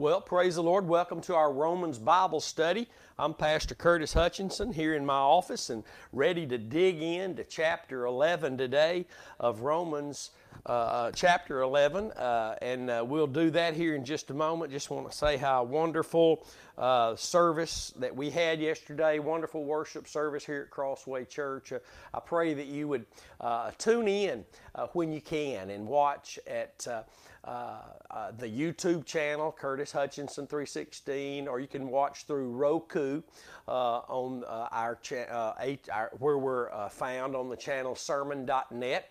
Well, praise the Lord. Welcome to our Romans Bible study. I'm Pastor Curtis Hutchinson here in my office and ready to dig into chapter 11 today of Romans uh, uh, chapter 11. Uh, and uh, we'll do that here in just a moment. Just want to say how wonderful uh, service that we had yesterday, wonderful worship service here at Crossway Church. Uh, I pray that you would tune in when you can and watch at uh, uh, the YouTube channel, Curtis Hutchinson 316, or you can watch through Roku uh, on uh, our, cha- our, where we're found on the channel sermon.net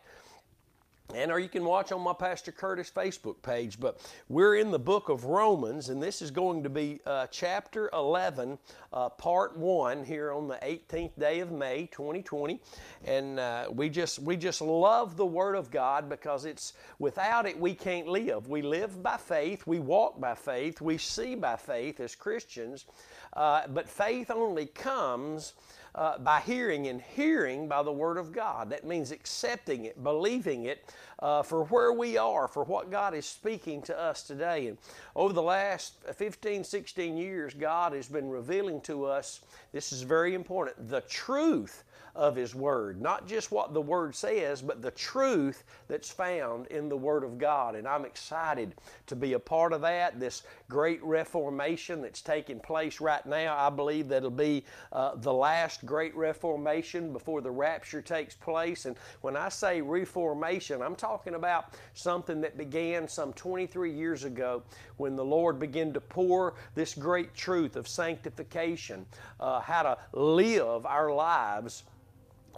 and or you can watch on my Pastor Curtis Facebook page. But we're in the book of Romans, and this is going to be uh, chapter 11, uh, part one, here on the 18th day of May, 2020. And uh, we just we just love the Word of God because it's without it we can't live. We live by faith, we walk by faith, we see by faith as Christians. Uh, but faith only comes uh, by hearing, and hearing by the Word of God. That means accepting it, believing it uh, for where we are, for what God is speaking to us today. And over the last 15, 16 years, God has been revealing to us, this is very important, the truth of His Word. Not just what the Word says, but the truth that's found in the Word of God. And I'm excited to be a part of that, this great reformation that's taking place right now. I believe that it'll be uh, the last great reformation before the rapture takes place. And when I say reformation, I'm talking about something that began some 23 years ago when the Lord began to pour this great truth of sanctification, uh, how to live our lives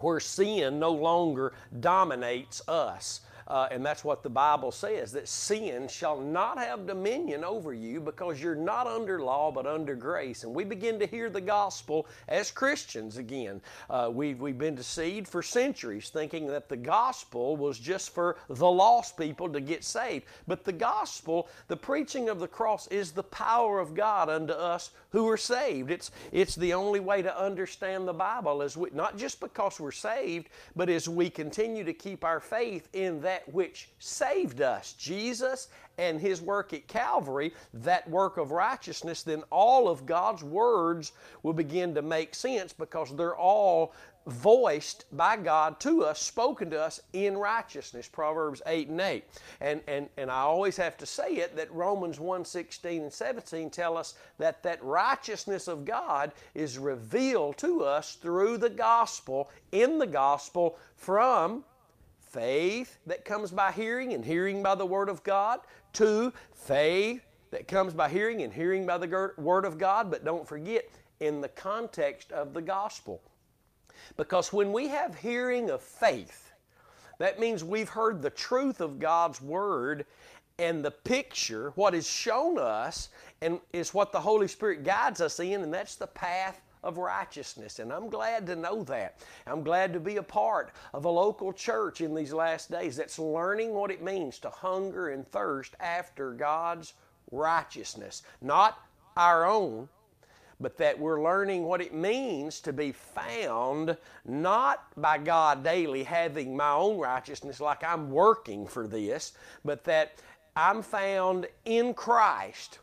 where sin no longer dominates us. Uh, and that's what the Bible says that sin shall not have dominion over you because you're not under law but under grace. And we begin to hear the gospel as Christians again. Uh, we've, we've been deceived for centuries thinking that the gospel was just for the lost people to get saved. But the gospel, the preaching of the cross, is the power of God unto us who are saved. It's, it's the only way to understand the Bible, as we, not just because we're saved, but as we continue to keep our faith in that that which saved us, Jesus and His work at Calvary, that work of righteousness, then all of God's words will begin to make sense because they're all voiced by God to us, spoken to us in righteousness, Proverbs 8 and 8. And, and, and I always have to say it that Romans 1 16 and 17 tell us that that righteousness of God is revealed to us through the gospel, in the gospel, from faith that comes by hearing and hearing by the Word of God. Two, faith that comes by hearing and hearing by the Word of God. But don't forget, in the context of the gospel. Because when we have hearing of faith, that means we've heard the truth of God's Word and the picture, what is shown us, and is what the Holy Spirit guides us in, and that's the path of righteousness. And I'm glad to know that. I'm glad to be a part of a local church in these last days that's learning what it means to hunger and thirst after God's righteousness. Not our own, but that we're learning what it means to be found not by God daily having my own righteousness like I'm working for this, but that I'm found in Christ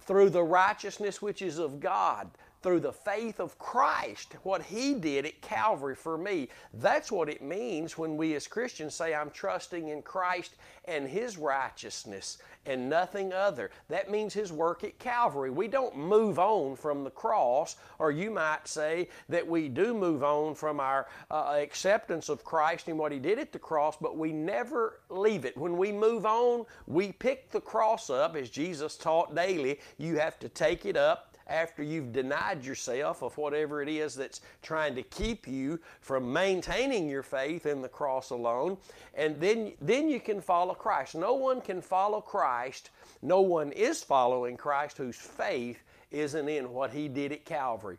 through the righteousness which is of God through the faith of Christ, what He did at Calvary for me. That's what it means when we as Christians say, I'm trusting in Christ and His righteousness and nothing other. That means His work at Calvary. We don't move on from the cross, or you might say that we do move on from our uh, acceptance of Christ and what He did at the cross, but we never leave it. When we move on, we pick the cross up, as Jesus taught daily. You have to take it up after you've denied yourself of whatever it is that's trying to keep you from maintaining your faith in the cross alone, and then, then you can follow Christ. No one can follow Christ, no one is following Christ whose faith isn't in what he did at Calvary.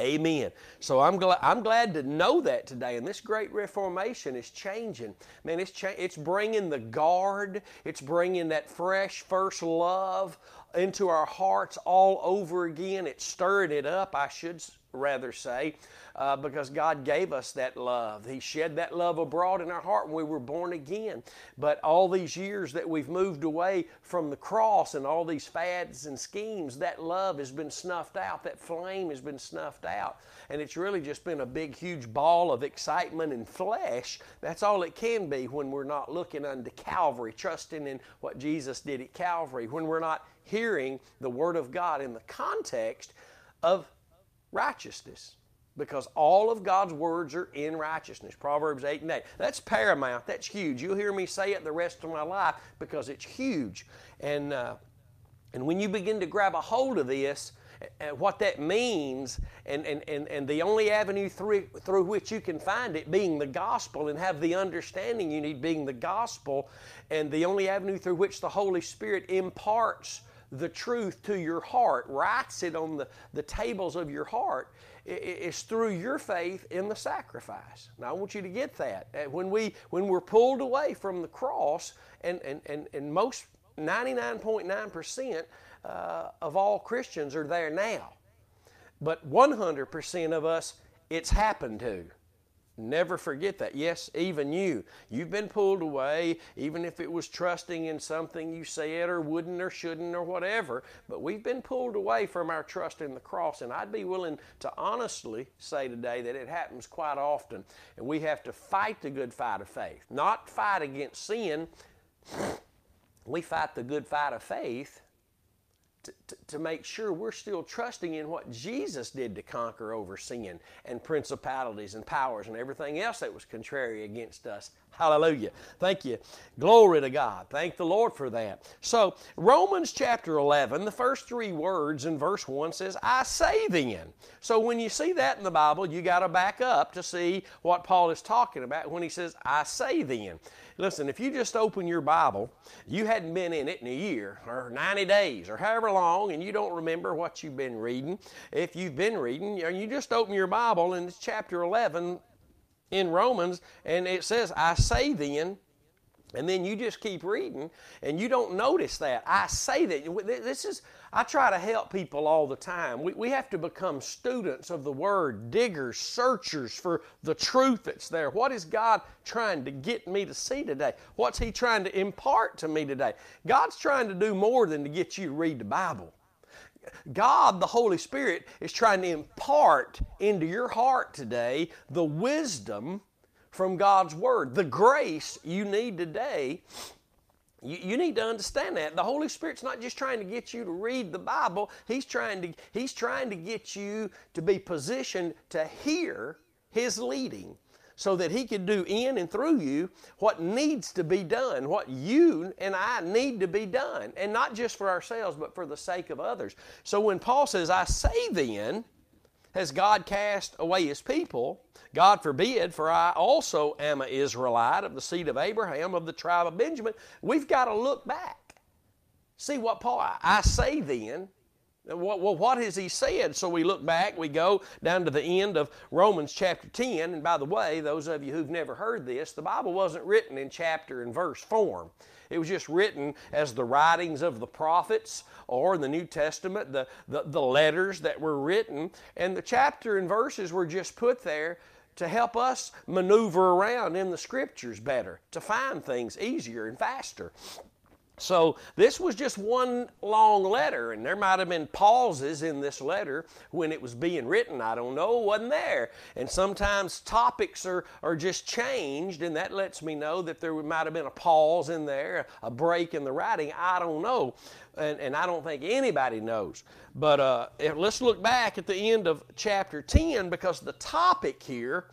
Amen. So I'm glad I'm glad to know that today. And this great reformation is changing. Man, it's cha- it's bringing the guard. It's bringing that fresh first love into our hearts all over again. It's stirring it up. I should rather say, uh, because God gave us that love. He shed that love abroad in our heart when we were born again. But all these years that we've moved away from the cross and all these fads and schemes, that love has been snuffed out. That flame has been snuffed out. And it's really just been a big, huge ball of excitement and flesh. That's all it can be when we're not looking unto Calvary, trusting in what Jesus did at Calvary, when we're not hearing the Word of God in the context of righteousness because all of God's words are in righteousness. Proverbs 8 and 8. That's paramount. That's huge. You'll hear me say it the rest of my life because it's huge. And, uh, and when you begin to grab a hold of this, and what that means, and, and, and, and the only avenue through, through which you can find it being the gospel and have the understanding you need being the gospel, and the only avenue through which the Holy Spirit imparts the truth to your heart, writes it on the, the tables of your heart, it's through your faith in the sacrifice. Now, I want you to get that. Uh, when, we, when we're pulled away from the cross, and, and, and, and most 99.9% uh, of all Christians are there now, but 100% of us, it's happened to. Never forget that. Yes, even you. You've been pulled away, even if it was trusting in something you said or wouldn't or shouldn't or whatever. But we've been pulled away from our trust in the cross. And I'd be willing to honestly say today that it happens quite often. And we have to fight the good fight of faith, not fight against sin. We fight the good fight of faith to, to, make sure we're still trusting in what Jesus did to conquer over sin and principalities and powers and everything else that was contrary against us. Hallelujah. Thank you. Glory to God. Thank the Lord for that. So, Romans chapter 11, the first three words in verse 1 says, I say then. So, when you see that in the Bible, you got to back up to see what Paul is talking about when he says, I say then. Listen, if you just open your Bible, you hadn't been in it in a year or 90 days or however long, and you don't remember what you've been reading. If you've been reading, you just open your Bible and it's chapter 11 in Romans, and it says, I say then, and then you just keep reading and you don't notice that. I say that. This is, I try to help people all the time. We, we have to become students of the Word, diggers, searchers for the truth that's there. What is God trying to get me to see today? What's He trying to impart to me today? God's trying to do more than to get you to read the Bible. God, the Holy Spirit, is trying to impart into your heart today the wisdom from God's Word. The grace you need today, you, you, need to understand that. The Holy Spirit's not just trying to get you to read the Bible, He's trying to, he's trying to get you to be positioned to hear His leading so that He can do in and through you what needs to be done, what you and I need to be done, and not just for ourselves, but for the sake of others. So when Paul says, I say then, has God cast away his people? God forbid, for I also am an Israelite of the seed of Abraham, of the tribe of Benjamin. We've got to look back. See what Paul, I say then, well, what has he said? So we look back, we go down to the end of Romans chapter 10. And by the way, those of you who've never heard this, the Bible wasn't written in chapter and verse form. It was just written as the writings of the prophets or in the New Testament, the, the, the letters that were written. And the chapter and verses were just put there to help us maneuver around in the scriptures better, to find things easier and faster. So this was just one long letter, and there might have been pauses in this letter when it was being written. I don't know, wasn't there. And sometimes topics are, are just changed, and that lets me know that there might have been a pause in there, a break in the writing. I don't know, and, and I don't think anybody knows. But uh, let's look back at the end of chapter 10 because the topic here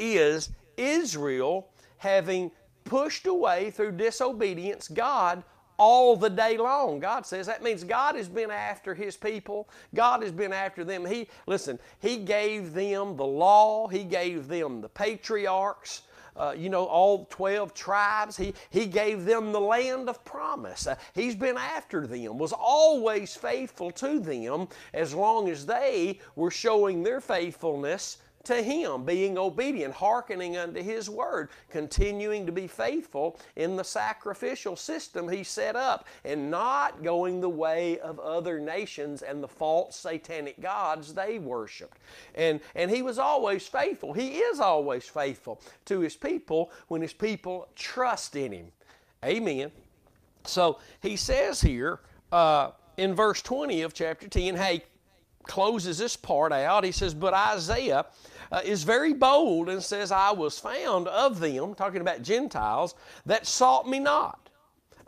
is Israel having pushed away through disobedience God all the day long. God says that means God has been after his people. God has been after them. He listen, he gave them the law, he gave them the patriarchs. Uh, you know, all 12 tribes. He, he gave them the land of promise. Uh, he's been after them, was always faithful to them as long as they were showing their faithfulness to Him, being obedient, hearkening unto His word, continuing to be faithful in the sacrificial system He set up, and not going the way of other nations and the false satanic gods they worshiped. And, and He was always faithful. He is always faithful to His people when His people trust in Him. Amen. So He says here uh, in verse 20 of chapter 10, hey, closes this part out. He says, But Isaiah uh, is very bold and says, I was found of them, talking about Gentiles, that sought me not.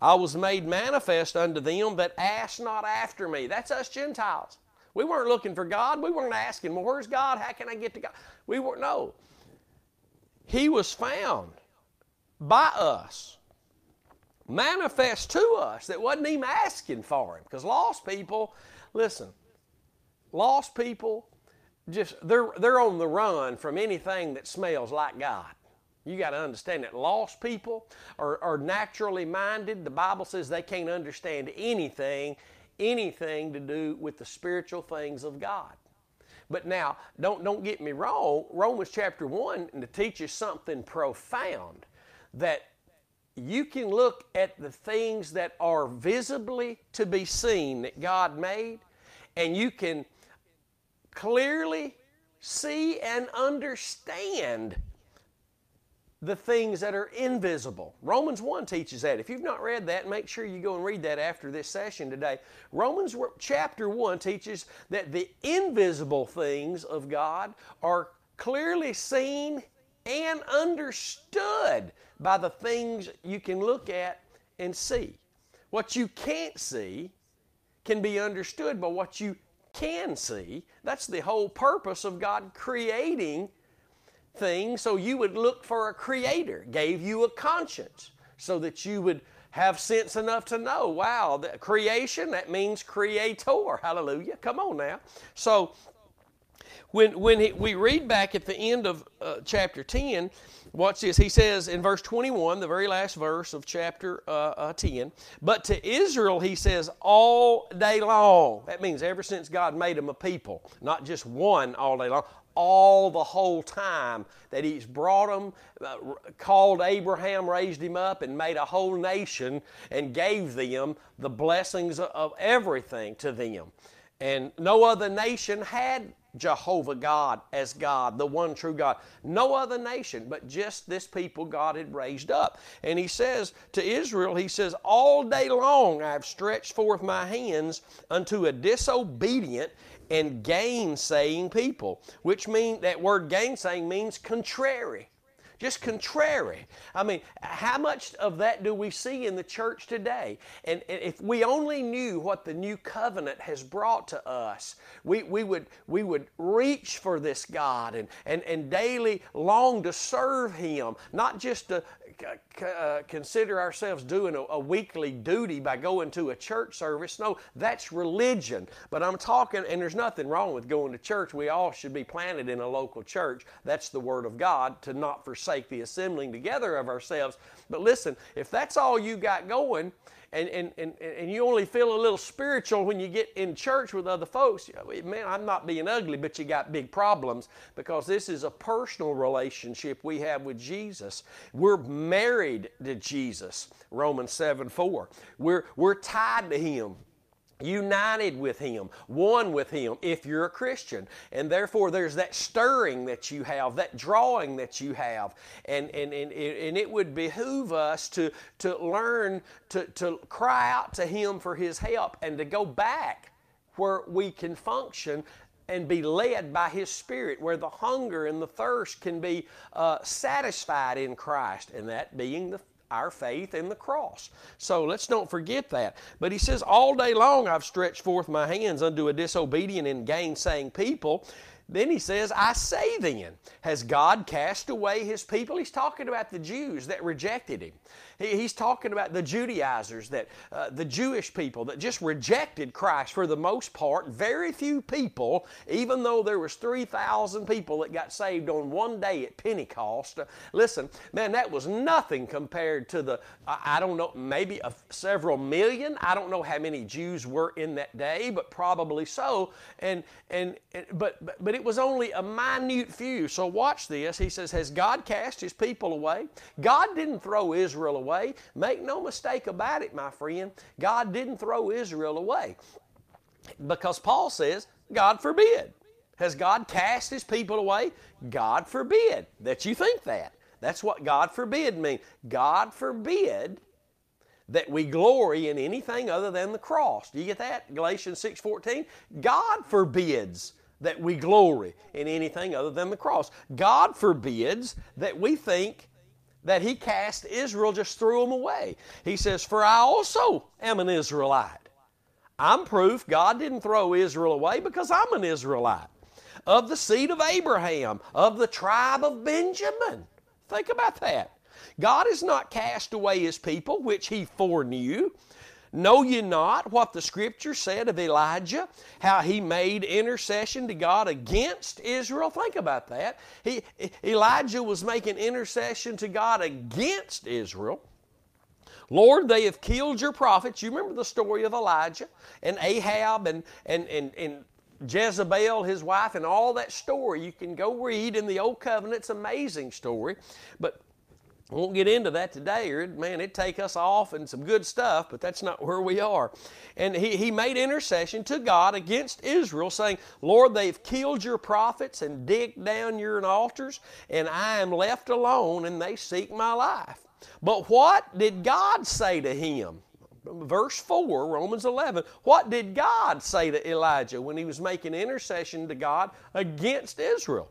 I was made manifest unto them that asked not after me. That's us Gentiles. We weren't looking for God. We weren't asking, well, where's God? How can I get to God? We weren't, no. He was found by us, manifest to us, that wasn't even asking for Him. Because lost people, listen, lost people just they're they're on the run from anything that smells like God. You got to understand that lost people are, are naturally minded. The Bible says they can't understand anything, anything to do with the spiritual things of God. But now, don't don't get me wrong. Romans chapter one teaches something profound that you can look at the things that are visibly to be seen that God made, and you can clearly see and understand the things that are invisible. Romans 1 teaches that. If you've not read that, make sure you go and read that after this session today. Romans chapter 1 teaches that the invisible things of God are clearly seen and understood by the things you can look at and see. What you can't see can be understood by what you can see. That's the whole purpose of God creating things so you would look for a creator, gave you a conscience so that you would have sense enough to know, wow, the creation, that means creator. Hallelujah. Come on now. So when, when he, we read back at the end of uh, chapter 10, Watch this. He says in verse 21, the very last verse of chapter uh, uh, 10, but to Israel he says all day long. That means ever since God made them a people, not just one all day long, all the whole time that he's brought them, uh, called Abraham, raised him up, and made a whole nation and gave them the blessings of everything to them. And no other nation had Jehovah God as God, the one true God. No other nation, but just this people God had raised up. And he says to Israel, he says, All day long I have stretched forth my hands unto a disobedient and gainsaying people, which mean that word gainsaying means contrary just contrary. I mean, how much of that do we see in the church today? And, if we only knew what the new covenant has brought to us, we, we, would, we would reach for this God and, and, and daily long to serve Him, not just to uh, consider ourselves doing a, a, weekly duty by going to a church service. No, that's religion. But I'm talking, and there's nothing wrong with going to church. We all should be planted in a local church. That's the Word of God to not forsake the assembling together of ourselves. But listen, if that's all you got going, and, and, and, and you only feel a little spiritual when you get in church with other folks, man, I'm not being ugly, but you got big problems because this is a personal relationship we have with Jesus. We're married to Jesus, Romans 7 4. We're, we're tied to Him united with Him, one with Him, if you're a Christian. And therefore, there's that stirring that you have, that drawing that you have. And, and, and, and it would behoove us to, to learn to, to cry out to Him for His help and to go back where we can function and be led by His Spirit, where the hunger and the thirst can be uh, satisfied in Christ, and that being the our faith in the cross. So let's don't forget that. But he says, All day long I've stretched forth my hands unto a disobedient and gainsaying people. Then he says, I say then, has God cast away his people? He's talking about the Jews that rejected him. He's talking about the Judaizers, that uh, the Jewish people that just rejected Christ for the most part. Very few people, even though there was 3,000 people that got saved on one day at Pentecost. Uh, listen, man, that was nothing compared to the, I don't know, maybe a, several million. I don't know how many Jews were in that day, but probably so. And, and, and but, but, but it was only a minute few. So watch this. He says, Has God cast his people away? God didn't throw Israel away. Make no mistake about it, my friend. God didn't throw Israel away. Because Paul says, God forbid. Has God cast his people away? God forbid that you think that. That's what God forbid means. God forbid that we glory in anything other than the cross. Do you get that? Galatians 6:14. God forbids that we glory in anything other than the cross. God forbids that we think that he cast Israel just threw them away. He says, "For I also am an Israelite." I'm proof God didn't throw Israel away because I'm an Israelite. Of the seed of Abraham, of the tribe of Benjamin. Think about that. God has not cast away his people, which he foreknew. Know ye not what the scripture said of Elijah, how he made intercession to God against Israel? Think about that. He, Elijah was making intercession to God against Israel. Lord, they have killed your prophets. You remember the story of Elijah and Ahab and, and, and, and Jezebel, his wife, and all that story. You can go read in the Old Covenant. It's amazing story. But won't get into that today, or man, it'd take us off and some good stuff, but that's not where we are. And he, he made intercession to God against Israel, saying, Lord, they've killed your prophets and digged down your altars, and I am left alone, and they seek my life. But what did God say to him? Verse 4, Romans 11. What did God say to Elijah when he was making intercession to God against Israel?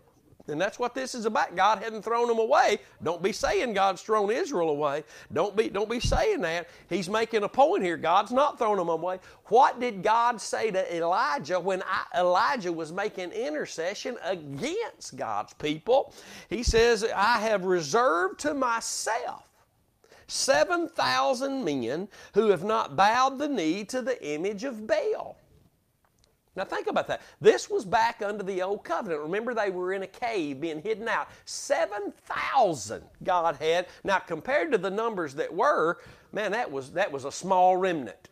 And that's what this is about. God hadn't thrown them away. Don't be saying God's thrown Israel away. Don't be, don't be saying that. He's making a point here. God's not thrown them away. What did God say to Elijah when I, Elijah was making intercession against God's people? He says, I have reserved to myself 7,000 men who have not bowed the knee to the image of Baal. Now think about that. This was back under the old covenant. Remember, they were in a cave being hidden out. 7,000 God had. Now, compared to the numbers that were, man, that was, that was a small remnant.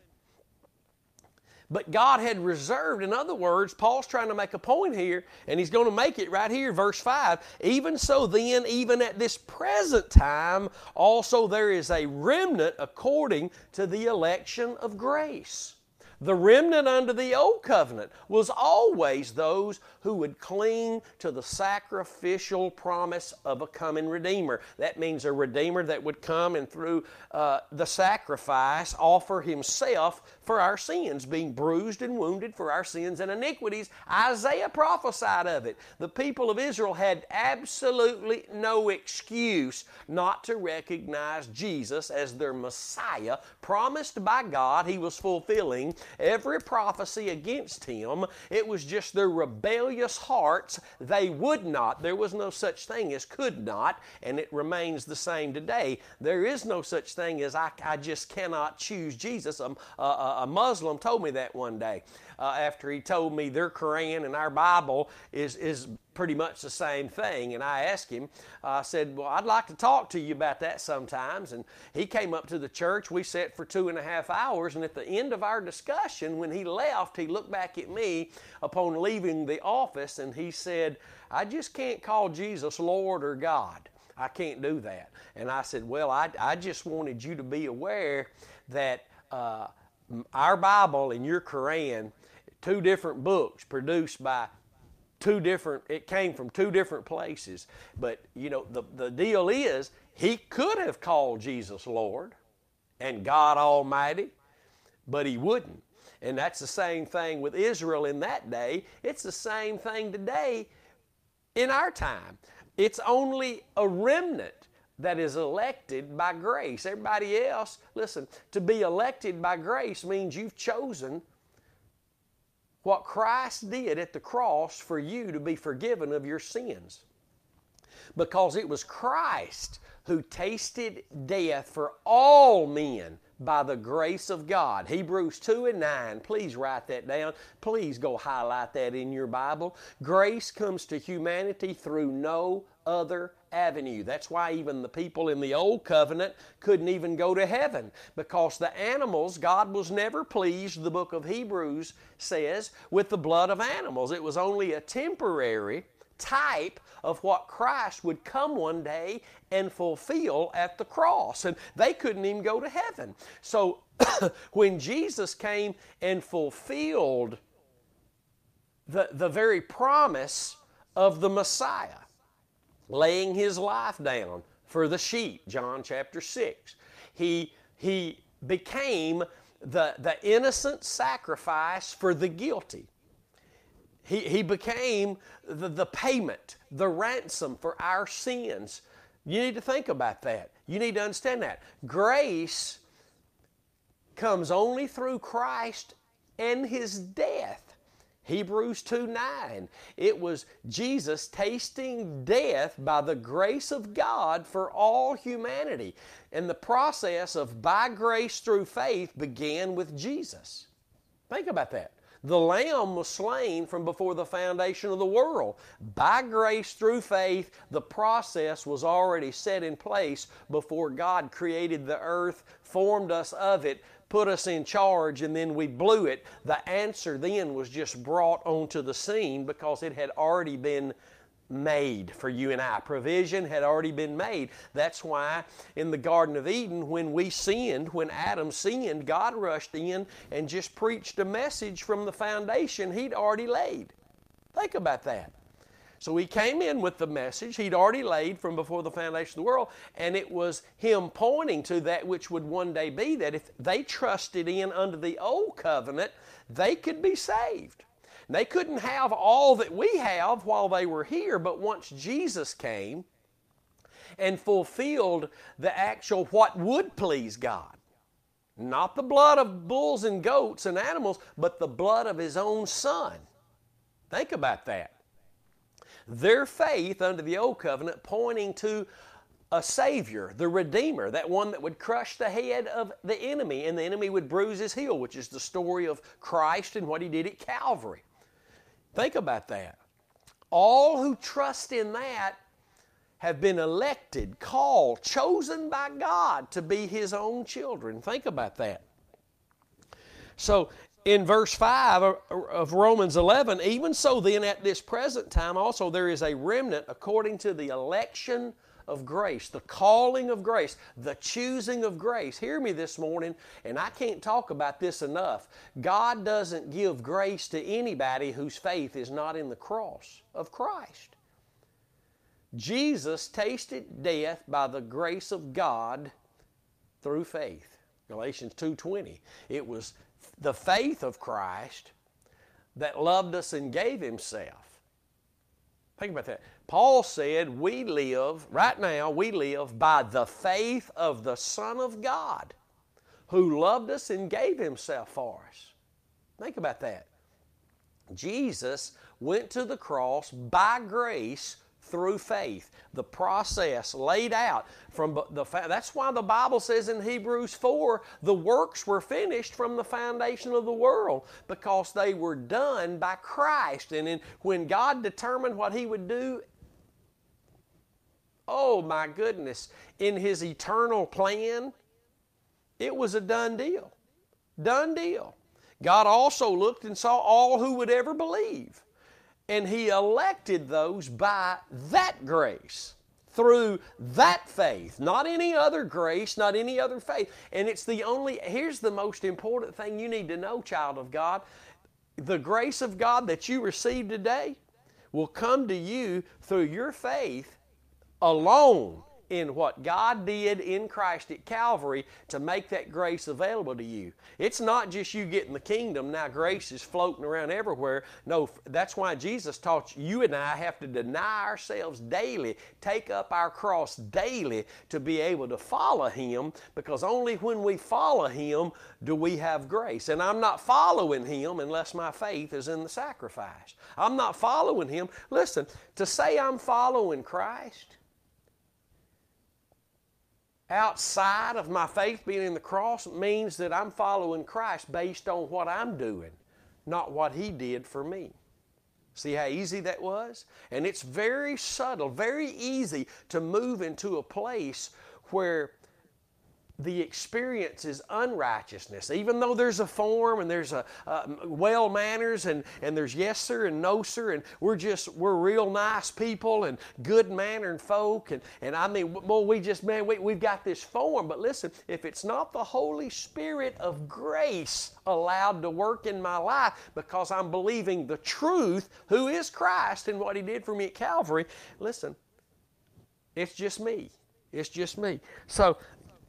But God had reserved, in other words, Paul's trying to make a point here, and he's going to make it right here, verse 5. Even so, then, even at this present time, also there is a remnant according to the election of grace. The remnant under the old covenant was always those who would cling to the sacrificial promise of a coming Redeemer. That means a Redeemer that would come and through uh, the sacrifice offer Himself for our sins, being bruised and wounded for our sins and iniquities. Isaiah prophesied of it. The people of Israel had absolutely no excuse not to recognize Jesus as their Messiah, promised by God. He was fulfilling every prophecy against him. It was just their rebellious hearts. They would not. There was no such thing as could not, and it remains the same today. There is no such thing as I, I just cannot choose Jesus. A, a, a Muslim told me that one day uh, after he told me their Quran and our Bible is, is pretty much the same thing. And I asked him, uh, I said, Well, I'd like to talk to you about that sometimes. And he came up to the church. We sat for two and a half hours. And at the end of our discussion, when he left, he looked back at me upon leaving the office and he said, I just can't call Jesus Lord or God. I can't do that. And I said, Well, I, I just wanted you to be aware that uh, our Bible and your Quran, two different books produced by two different, it came from two different places. But, you know, the, the deal is, he could have called Jesus Lord and God Almighty, but he wouldn't. And that's the same thing with Israel in that day. It's the same thing today in our time. It's only a remnant that is elected by grace. Everybody else, listen, to be elected by grace means you've chosen what Christ did at the cross for you to be forgiven of your sins. Because it was Christ who tasted death for all men by the grace of God. Hebrews 2 and 9. Please write that down. Please go highlight that in your Bible. Grace comes to humanity through no other avenue. That's why even the people in the old covenant couldn't even go to heaven because the animals, God was never pleased, the book of Hebrews says, with the blood of animals. It was only a temporary type of what Christ would come one day and fulfill at the cross. And they couldn't even go to heaven. So when Jesus came and fulfilled the, the very promise of the Messiah, laying his life down for the sheep, John chapter 6, he, he became the, the innocent sacrifice for the guilty. He, he became the, the payment, the ransom for our sins. You need to think about that. You need to understand that. Grace comes only through Christ and His death. Hebrews 2 9. It was Jesus tasting death by the grace of God for all humanity. And the process of by grace through faith began with Jesus. Think about that. The Lamb was slain from before the foundation of the world. By grace through faith, the process was already set in place before God created the earth, formed us of it, put us in charge, and then we blew it. The answer then was just brought onto the scene because it had already been made for you and I. Provision had already been made. That's why in the Garden of Eden, when we sinned, when Adam sinned, God rushed in and just preached a message from the foundation He'd already laid. Think about that. So he came in with the message he'd already laid from before the foundation of the world, and it was him pointing to that which would one day be that if they trusted in under the old covenant, they could be saved. They couldn't have all that we have while they were here, but once Jesus came and fulfilled the actual what would please God, not the blood of bulls and goats and animals, but the blood of His own Son. Think about that. Their faith under the Old Covenant pointing to a Savior, the Redeemer, that one that would crush the head of the enemy and the enemy would bruise his heel, which is the story of Christ and what he did at Calvary. Think about that. All who trust in that have been elected, called, chosen by God to be His own children. Think about that. So, in verse 5 of Romans 11, even so, then at this present time also there is a remnant according to the election of grace, the calling of grace, the choosing of grace. Hear me this morning, and I can't talk about this enough. God doesn't give grace to anybody whose faith is not in the cross of Christ. Jesus tasted death by the grace of God through faith. Galatians 2:20. It was the faith of Christ that loved us and gave himself. Think about that. Paul said, We live, right now, we live by the faith of the Son of God who loved us and gave Himself for us. Think about that. Jesus went to the cross by grace through faith. The process laid out from the that's why the Bible says in Hebrews 4 the works were finished from the foundation of the world because they were done by Christ. And in, when God determined what He would do oh my goodness, in His eternal plan, it was a done deal. Done deal. God also looked and saw all who would ever believe. And He elected those by that grace, through that faith, not any other grace, not any other faith. And it's the only, here's the most important thing you need to know, child of God. The grace of God that you receive today will come to you through your faith alone in what God did in Christ at Calvary to make that grace available to you. It's not just you getting the kingdom, now grace is floating around everywhere. No, that's why Jesus taught you and I have to deny ourselves daily, take up our cross daily to be able to follow Him because only when we follow Him do we have grace. And I'm not following Him unless my faith is in the sacrifice. I'm not following Him. Listen, to say I'm following Christ, outside of my faith being in the cross means that I'm following Christ based on what I'm doing, not what He did for me. See how easy that was? And it's very subtle, very easy to move into a place where the experience is unrighteousness. Even though there's a form and there's a uh, well manners and, and there's yes sir and no sir and we're just we're real nice people and good mannered folk and, and I mean well we just man we, we've got this form but listen if it's not the Holy Spirit of grace allowed to work in my life because I'm believing the truth who is Christ and what he did for me at Calvary listen it's just me it's just me. So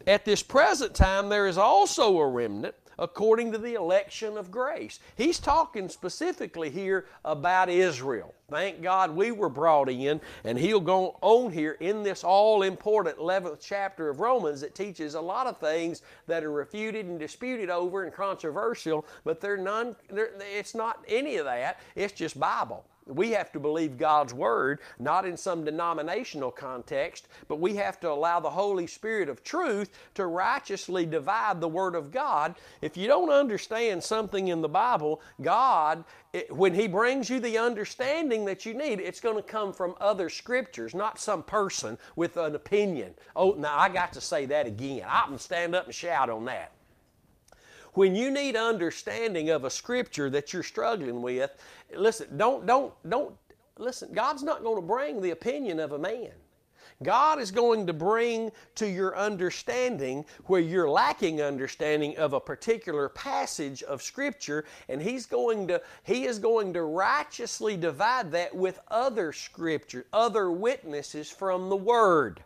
at this present time, there is also a remnant according to the election of grace. He's talking specifically here about Israel. Thank God we were brought in, and he'll go on here in this all important 11th chapter of Romans that teaches a lot of things that are refuted and disputed over and controversial, but they're none, they're, it's not any of that, it's just Bible. We have to believe God's Word, not in some denominational context, but we have to allow the Holy Spirit of truth to righteously divide the Word of God. If you don't understand something in the Bible, God, it, when He brings you the understanding that you need, it's going to come from other scriptures, not some person with an opinion. Oh, now I got to say that again. I can stand up and shout on that. When you need understanding of a scripture that you're struggling with, listen, don't, don't, don't, listen, God's not going to bring the opinion of a man. God is going to bring to your understanding where you're lacking understanding of a particular passage of Scripture, and He's going to He is going to righteously divide that with other Scripture, other witnesses from the Word.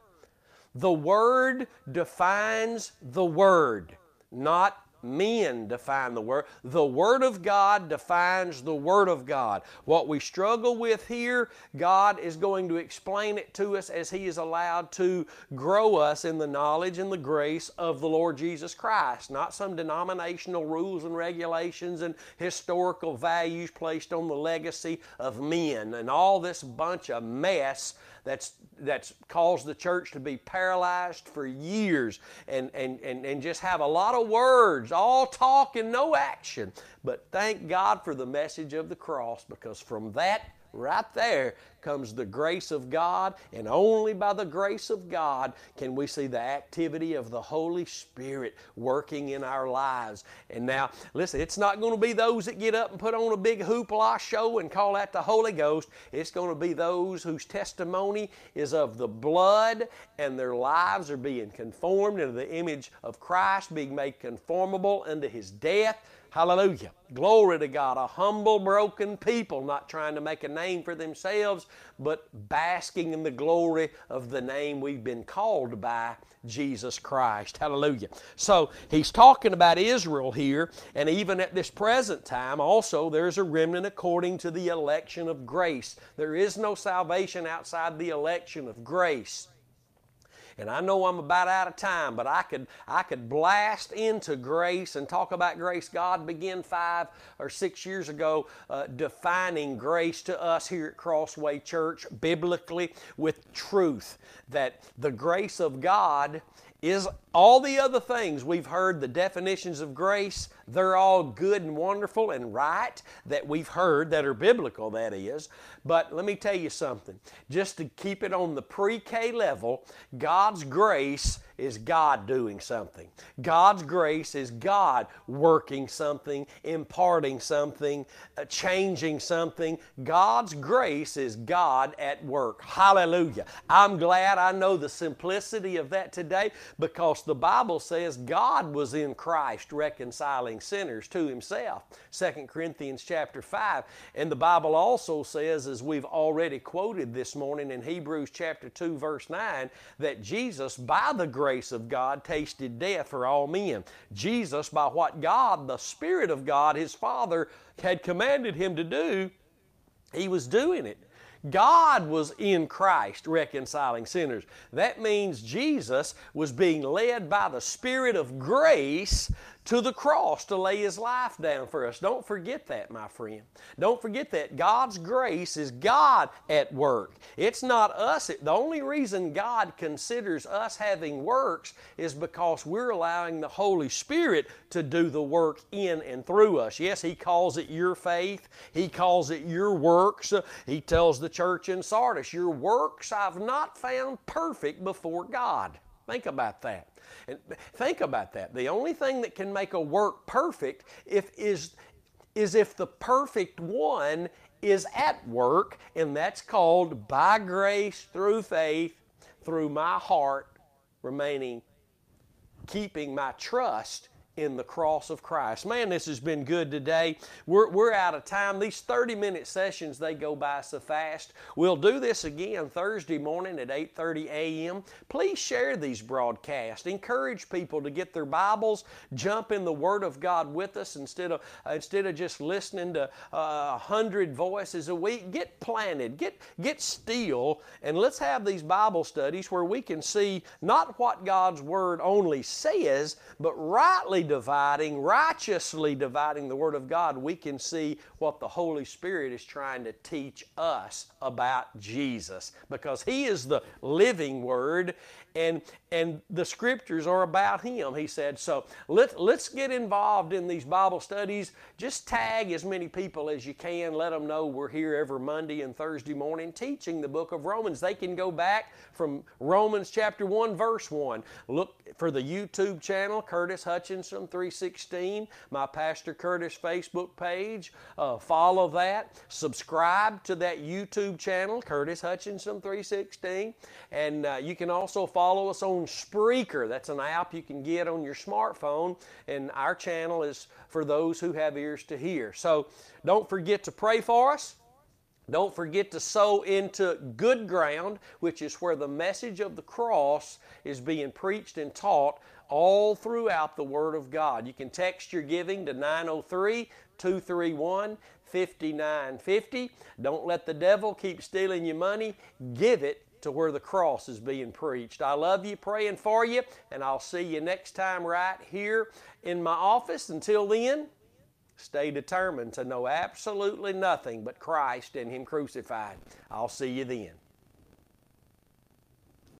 The Word defines the Word, not men define the Word. The Word of God defines the Word of God. What we struggle with here, God is going to explain it to us as He is allowed to grow us in the knowledge and the grace of the Lord Jesus Christ, not some denominational rules and regulations and historical values placed on the legacy of men and all this bunch of mess that's, that's caused the church to be paralyzed for years and, and, and, and just have a lot of words, all talk and no action. But thank God for the message of the cross because from that right there comes the grace of God, and only by the grace of God can we see the activity of the Holy Spirit working in our lives. And now, listen, it's not going to be those that get up and put on a big hoopla show and call that the Holy Ghost. It's going to be those whose testimony is of the blood and their lives are being conformed into the image of Christ, being made conformable unto His death Hallelujah. Glory to God. A humble, broken people, not trying to make a name for themselves, but basking in the glory of the name we've been called by, Jesus Christ. Hallelujah. So he's talking about Israel here, and even at this present time, also there's a remnant according to the election of grace. There is no salvation outside the election of grace. And I know I'm about out of time, but I could I could blast into grace and talk about grace. God began five or six years ago uh, defining grace to us here at Crossway Church biblically with truth that the grace of God is all the other things we've heard the definitions of grace they're all good and wonderful and right that we've heard that are biblical, that is. But let me tell you something. Just to keep it on the pre K level, God's grace is God doing something. God's grace is God working something, imparting something, uh, changing something. God's grace is God at work. Hallelujah. I'm glad I know the simplicity of that today because the Bible says God was in Christ reconciling sinners to himself. 2 Corinthians chapter 5. And the Bible also says, as we've already quoted this morning in Hebrews chapter 2, verse 9, that Jesus, by the grace of God, tasted death for all men. Jesus, by what God, the Spirit of God, his Father, had commanded him to do, he was doing it. God was in Christ reconciling sinners. That means Jesus was being led by the Spirit of grace to the cross to lay his life down for us. Don't forget that, my friend. Don't forget that God's grace is God at work. It's not us. The only reason God considers us having works is because we're allowing the Holy Spirit to do the work in and through us. Yes, He calls it your faith, He calls it your works. He tells the church in Sardis, Your works I've not found perfect before God. Think about that. And think about that. The only thing that can make a work perfect if is is if the perfect one is at work, and that's called by grace through faith, through my heart remaining, keeping my trust in the cross of Christ. Man, this has been good today. We're, we're out of time. These 30 minute sessions, they go by so fast. We'll do this again Thursday morning at 8.30 a.m. Please share these broadcasts. Encourage people to get their Bibles, jump in the Word of God with us instead of, uh, instead of just listening to uh, a uh, hundred voices a week. Get planted, get, get still, and let's have these Bible studies where we can see not what God's Word only says, but dividing, righteously dividing the Word of God, we can see what the Holy Spirit is trying to teach us about Jesus. Because He is the living Word and and the scriptures are about him he said. So let, let's get involved in these bible studies. Just tag as many people as you can. Let them know we're here every monday and thursday morning teaching the book of romans. They can go back from romans chapter 1 verse 1 look for the youtube channel curtis hutchinson 316 my pastor curtis facebook page. Uh, follow that. Subscribe to that youtube channel curtis hutchinson 316 and uh, you can also follow follow us on Spreaker. That's an app you can get on your smartphone, and our channel is for those who have ears to hear. So don't forget to pray for us. Don't forget to sow into good ground, which is where the message of the cross is being preached and taught all throughout the Word of God. You can text your giving to 903 231 5950. Don't let the devil keep stealing your money. Give it to where the cross is being preached. I love you, praying for you, and I'll see you next time right here in my office. Until then, stay determined to know absolutely nothing but Christ and Him crucified. I'll see you then.